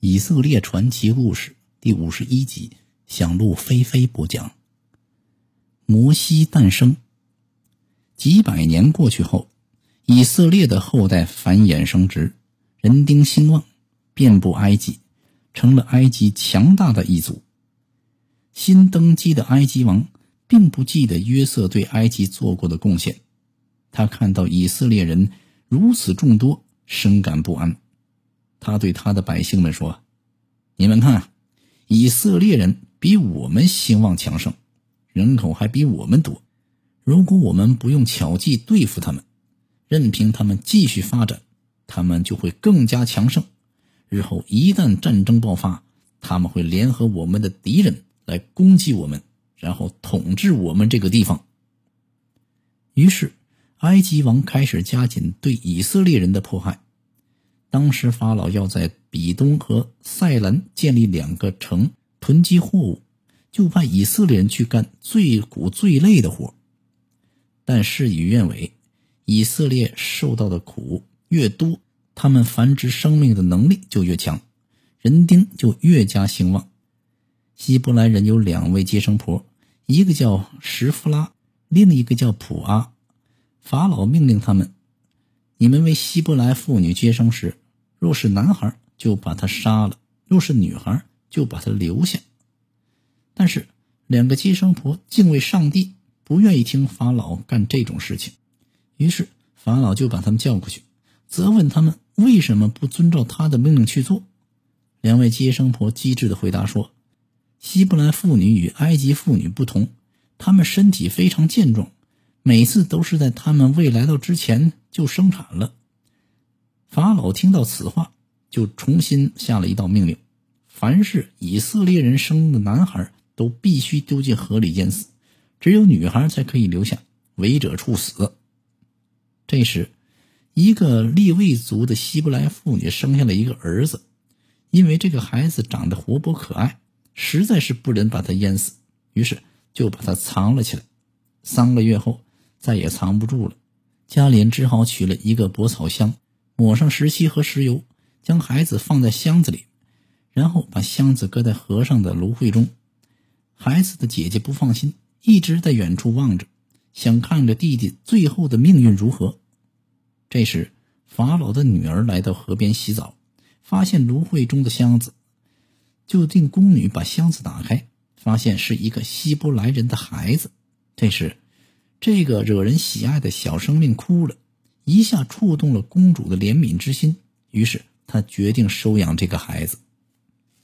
以色列传奇故事第五十一集，响路飞飞播讲。摩西诞生。几百年过去后，以色列的后代繁衍生殖，人丁兴旺，遍布埃及，成了埃及强大的一族。新登基的埃及王并不记得约瑟对埃及做过的贡献，他看到以色列人如此众多，深感不安。他对他的百姓们说：“你们看，以色列人比我们兴旺强盛，人口还比我们多。如果我们不用巧计对付他们，任凭他们继续发展，他们就会更加强盛。日后一旦战争爆发，他们会联合我们的敌人来攻击我们，然后统治我们这个地方。”于是，埃及王开始加紧对以色列人的迫害。当时法老要在比东和塞兰建立两个城，囤积货物，就派以色列人去干最苦最累的活。但事与愿违，以色列受到的苦越多，他们繁殖生命的能力就越强，人丁就越加兴旺。希伯来人有两位接生婆，一个叫什夫拉，另一个叫普阿。法老命令他们。你们为希伯来妇女接生时，若是男孩，就把他杀了；若是女孩，就把他留下。但是两个接生婆敬畏上帝，不愿意听法老干这种事情，于是法老就把他们叫过去，责问他们为什么不遵照他的命令去做。两位接生婆机智的回答说：“希伯来妇女与埃及妇女不同，她们身体非常健壮。”每次都是在他们未来到之前就生产了。法老听到此话，就重新下了一道命令：凡是以色列人生的男孩，都必须丢进河里淹死；只有女孩才可以留下，违者处死。这时，一个利未族的希伯来妇女生下了一个儿子，因为这个孩子长得活泼可爱，实在是不忍把他淹死，于是就把他藏了起来。三个月后。再也藏不住了，加连只好取了一个薄草箱，抹上石漆和石油，将孩子放在箱子里，然后把箱子搁在河上的芦荟中。孩子的姐姐不放心，一直在远处望着，想看着弟弟最后的命运如何。这时，法老的女儿来到河边洗澡，发现芦荟中的箱子，就令宫女把箱子打开，发现是一个希伯来人的孩子。这时，这个惹人喜爱的小生命哭了，一下触动了公主的怜悯之心。于是她决定收养这个孩子。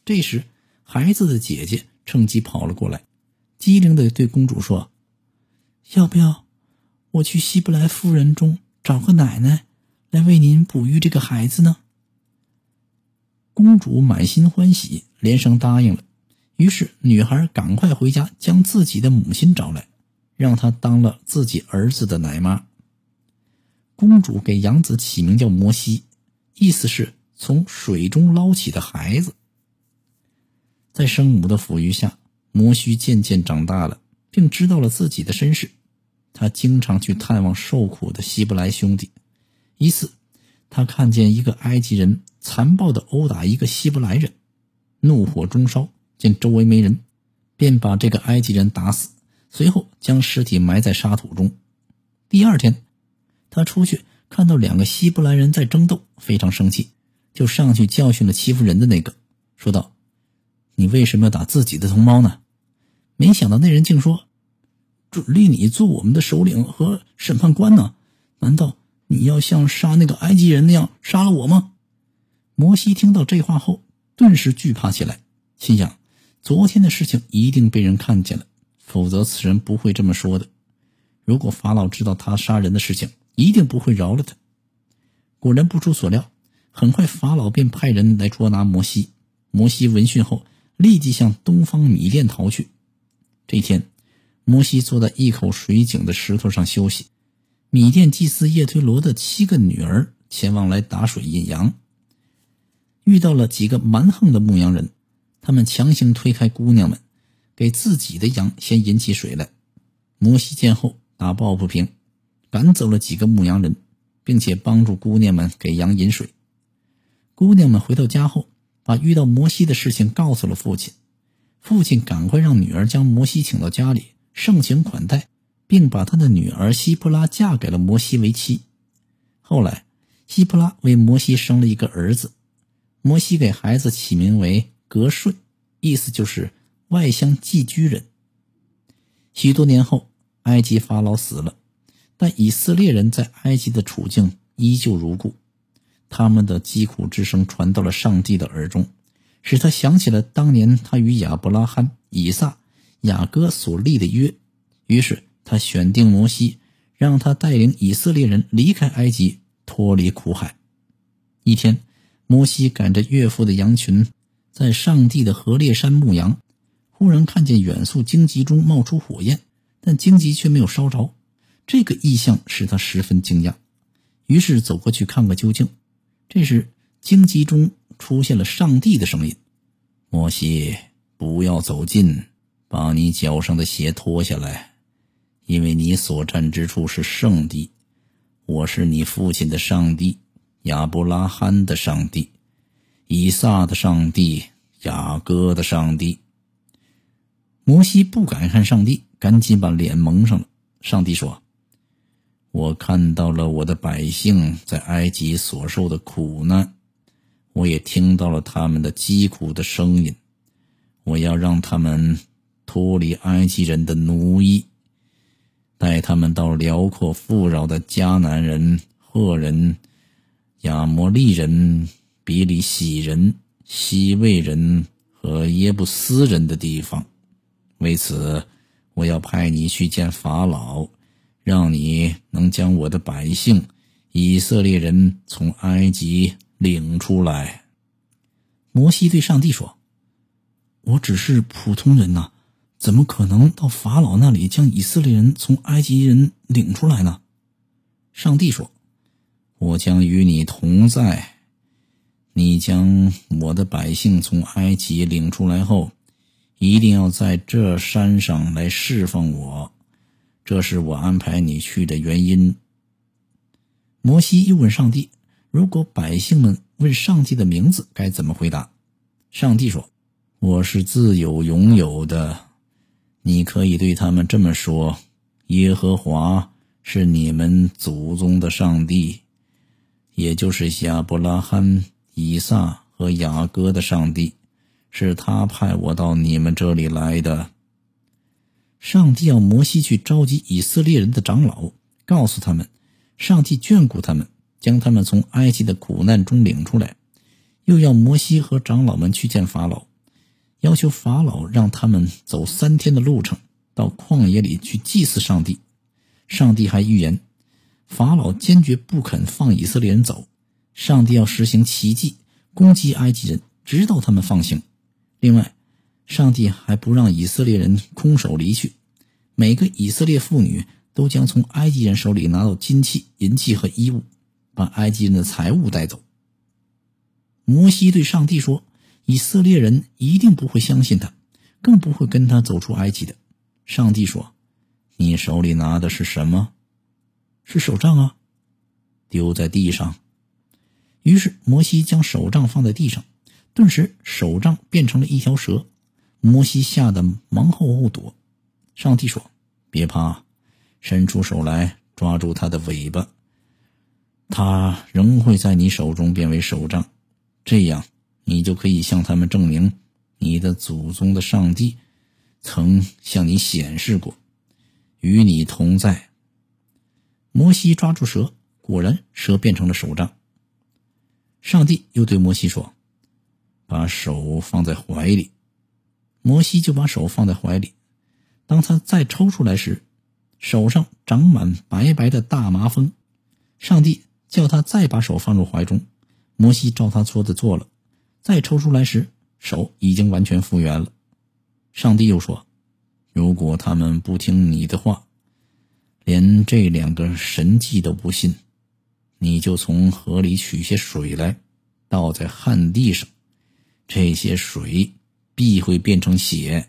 这时，孩子的姐姐趁机跑了过来，机灵的对公主说：“要不要我去希伯来夫人中找个奶奶，来为您哺育这个孩子呢？”公主满心欢喜，连声答应了。于是，女孩赶快回家，将自己的母亲找来。让她当了自己儿子的奶妈。公主给养子起名叫摩西，意思是从水中捞起的孩子。在生母的抚育下，摩西渐渐长大了，并知道了自己的身世。他经常去探望受苦的希伯来兄弟。一次，他看见一个埃及人残暴的殴打一个希伯来人，怒火中烧，见周围没人，便把这个埃及人打死。随后将尸体埋在沙土中。第二天，他出去看到两个希伯来人在争斗，非常生气，就上去教训了欺负人的那个，说道：“你为什么要打自己的同胞呢？”没想到那人竟说：“准立你做我们的首领和审判官呢？难道你要像杀那个埃及人那样杀了我吗？”摩西听到这话后，顿时惧怕起来，心想：昨天的事情一定被人看见了。否则，此人不会这么说的。如果法老知道他杀人的事情，一定不会饶了他。果然不出所料，很快法老便派人来捉拿摩西。摩西闻讯后，立即向东方米甸逃去。这一天，摩西坐在一口水井的石头上休息。米甸祭司叶推罗的七个女儿前往来打水引羊，遇到了几个蛮横的牧羊人，他们强行推开姑娘们。给自己的羊先引起水来，摩西见后打抱不平，赶走了几个牧羊人，并且帮助姑娘们给羊饮水。姑娘们回到家后，把遇到摩西的事情告诉了父亲。父亲赶快让女儿将摩西请到家里，盛情款待，并把他的女儿希波拉嫁给了摩西为妻。后来，希波拉为摩西生了一个儿子，摩西给孩子起名为格顺，意思就是外乡寄居人。许多年后，埃及法老死了，但以色列人在埃及的处境依旧如故。他们的疾苦之声传到了上帝的耳中，使他想起了当年他与亚伯拉罕、以撒、雅各所立的约。于是他选定摩西，让他带领以色列人离开埃及，脱离苦海。一天，摩西赶着岳父的羊群，在上帝的河烈山牧羊，忽然看见远处荆棘中冒出火焰，但荆棘却没有烧着。这个异象使他十分惊讶，于是走过去看个究竟。这时，荆棘中出现了上帝的声音：“摩西，不要走近，把你脚上的鞋脱下来，因为你所站之处是圣地。我是你父亲的上帝，亚伯拉罕的上帝，以撒的上帝，雅各的上帝。”摩西不敢看上帝，赶紧把脸蒙上了。上帝说。我看到了我的百姓在埃及所受的苦难，我也听到了他们的疾苦的声音。我要让他们脱离埃及人的奴役，带他们到辽阔富饶的迦南人、赫人、亚摩利人、比利洗人、西魏人和耶布斯人的地方。为此，我要派你去见法老。让你能将我的百姓以色列人从埃及领出来。摩西对上帝说：“我只是普通人呐，怎么可能到法老那里将以色列人从埃及人领出来呢？”上帝说：“我将与你同在。你将我的百姓从埃及领出来后，一定要在这山上来侍奉我。”这是我安排你去的原因。摩西又问上帝：“如果百姓们问上帝的名字，该怎么回答？”上帝说：“我是自有拥有的，你可以对他们这么说：耶和华是你们祖宗的上帝，也就是亚伯拉罕、以撒和雅各的上帝，是他派我到你们这里来的。”上帝要摩西去召集以色列人的长老，告诉他们，上帝眷顾他们，将他们从埃及的苦难中领出来。又要摩西和长老们去见法老，要求法老让他们走三天的路程，到旷野里去祭祀上帝。上帝还预言，法老坚决不肯放以色列人走，上帝要实行奇迹，攻击埃及人，直到他们放行。另外，上帝还不让以色列人空手离去，每个以色列妇女都将从埃及人手里拿到金器、银器和衣物，把埃及人的财物带走。摩西对上帝说：“以色列人一定不会相信他，更不会跟他走出埃及的。”上帝说：“你手里拿的是什么？是手杖啊，丢在地上。”于是摩西将手杖放在地上，顿时手杖变成了一条蛇。摩西吓得忙后后躲，上帝说：“别怕，伸出手来抓住他的尾巴，他仍会在你手中变为手杖，这样你就可以向他们证明你的祖宗的上帝曾向你显示过，与你同在。”摩西抓住蛇，果然蛇变成了手杖。上帝又对摩西说：“把手放在怀里。”摩西就把手放在怀里，当他再抽出来时，手上长满白白的大麻风。上帝叫他再把手放入怀中，摩西照他说的做了。再抽出来时，手已经完全复原了。上帝又说：“如果他们不听你的话，连这两个神迹都不信，你就从河里取些水来，倒在旱地上，这些水。”必会变成血。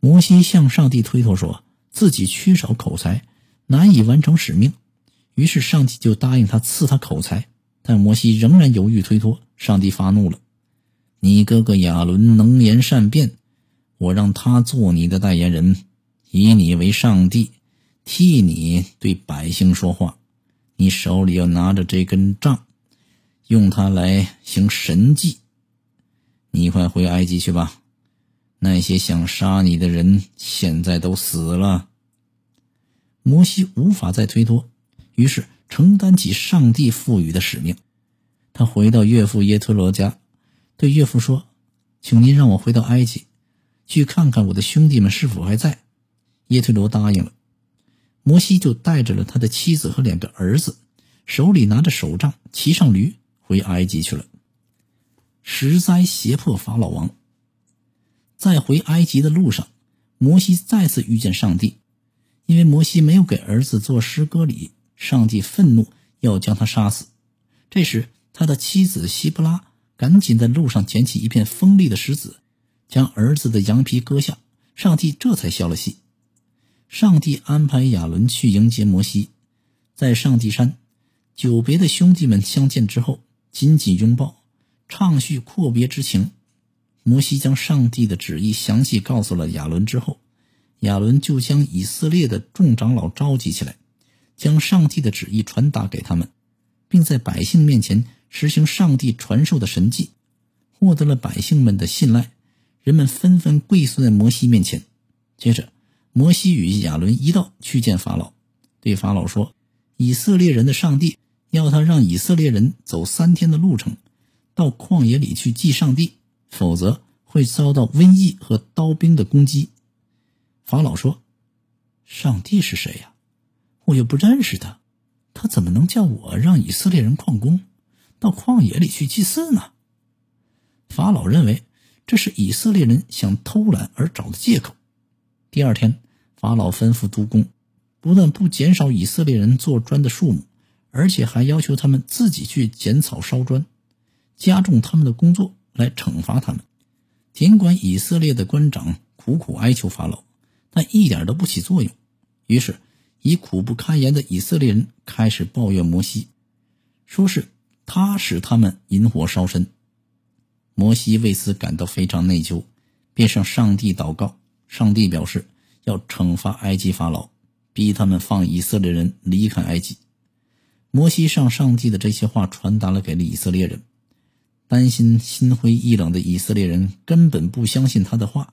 摩西向上帝推脱说自己缺少口才，难以完成使命，于是上帝就答应他赐他口才。但摩西仍然犹豫推脱，上帝发怒了，你哥哥亚伦能言善辩，我让他做你的代言人，以你为上帝，替你对百姓说话。你手里要拿着这根杖，用它来行神迹。你快回埃及去吧，那些想杀你的人现在都死了。摩西无法再推脱，于是承担起上帝赋予的使命。他回到岳父耶托罗家，对岳父说：“请您让我回到埃及，去看看我的兄弟们是否还在。”耶推罗答应了。摩西就带着了他的妻子和两个儿子，手里拿着手杖，骑上驴回埃及去了。十灾胁迫法老王。在回埃及的路上，摩西再次遇见上帝，因为摩西没有给儿子做诗歌礼，上帝愤怒要将他杀死。这时，他的妻子希布拉赶紧在路上捡起一片锋利的石子，将儿子的羊皮割下，上帝这才消了气。上帝安排亚伦去迎接摩西，在上帝山，久别的兄弟们相见之后，紧紧拥抱，畅叙阔别之情。摩西将上帝的旨意详细告诉了亚伦之后，亚伦就将以色列的众长老召集起来，将上帝的旨意传达给他们，并在百姓面前实行上帝传授的神迹，获得了百姓们的信赖，人们纷纷跪伏在摩西面前。接着。摩西与亚伦一道去见法老，对法老说：“以色列人的上帝要他让以色列人走三天的路程，到旷野里去祭上帝，否则会遭到瘟疫和刀兵的攻击。”法老说：“上帝是谁呀？我又不认识他，他怎么能叫我让以色列人旷工，到旷野里去祭祀呢？”法老认为这是以色列人想偷懒而找的借口。第二天，法老吩咐督工，不但不减少以色列人做砖的数目，而且还要求他们自己去捡草烧砖，加重他们的工作来惩罚他们。尽管以色列的官长苦苦哀求法老，但一点都不起作用。于是，以苦不堪言的以色列人开始抱怨摩西，说是他使他们引火烧身。摩西为此感到非常内疚，便向上帝祷告。上帝表示要惩罚埃及法老，逼他们放以色列人离开埃及。摩西上上帝的这些话传达了给了以色列人，担心心灰意冷的以色列人根本不相信他的话，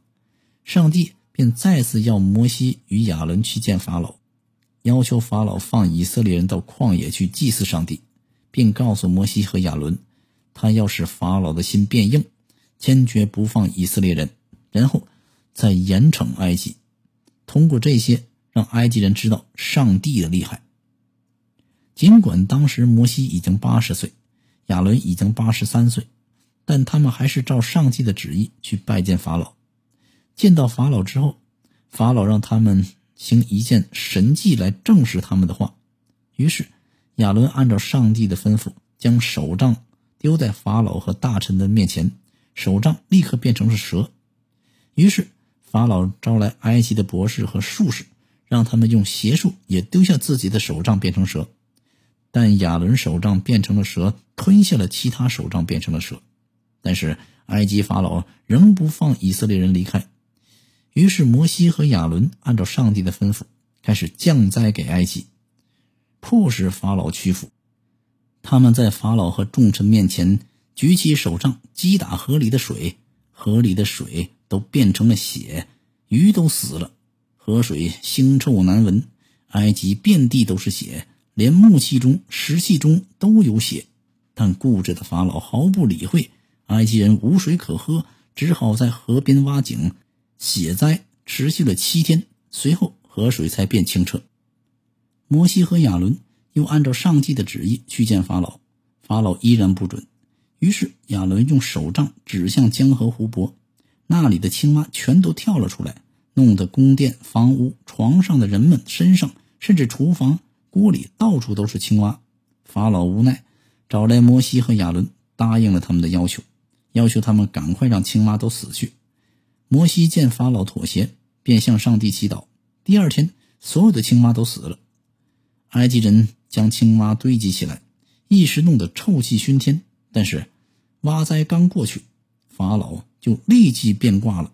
上帝便再次要摩西与亚伦去见法老，要求法老放以色列人到旷野去祭祀上帝，并告诉摩西和亚伦，他要使法老的心变硬，坚决不放以色列人，然后。再严惩埃及，通过这些让埃及人知道上帝的厉害。尽管当时摩西已经八十岁，亚伦已经八十三岁，但他们还是照上帝的旨意去拜见法老。见到法老之后，法老让他们行一件神迹来证实他们的话。于是亚伦按照上帝的吩咐，将手杖丢在法老和大臣的面前，手杖立刻变成了蛇。于是。法老招来埃及的博士和术士，让他们用邪术也丢下自己的手杖变成蛇，但亚伦手杖变成了蛇，吞下了其他手杖变成了蛇。但是埃及法老仍不放以色列人离开，于是摩西和亚伦按照上帝的吩咐，开始降灾给埃及，迫使法老屈服。他们在法老和众臣面前举起手杖击打河里的水，河里的水。都变成了血，鱼都死了，河水腥臭难闻，埃及遍地都是血，连木器中、石器中都有血。但固执的法老毫不理会，埃及人无水可喝，只好在河边挖井。血灾持续了七天，随后河水才变清澈。摩西和亚伦又按照上帝的旨意去见法老，法老依然不准。于是亚伦用手杖指向江河湖泊。那里的青蛙全都跳了出来，弄得宫殿、房屋、床上的人们身上，甚至厨房锅里到处都是青蛙。法老无奈，找来摩西和亚伦，答应了他们的要求，要求他们赶快让青蛙都死去。摩西见法老妥协，便向上帝祈祷。第二天，所有的青蛙都死了。埃及人将青蛙堆积起来，一时弄得臭气熏天。但是，蛙灾刚过去。法老就立即变卦了。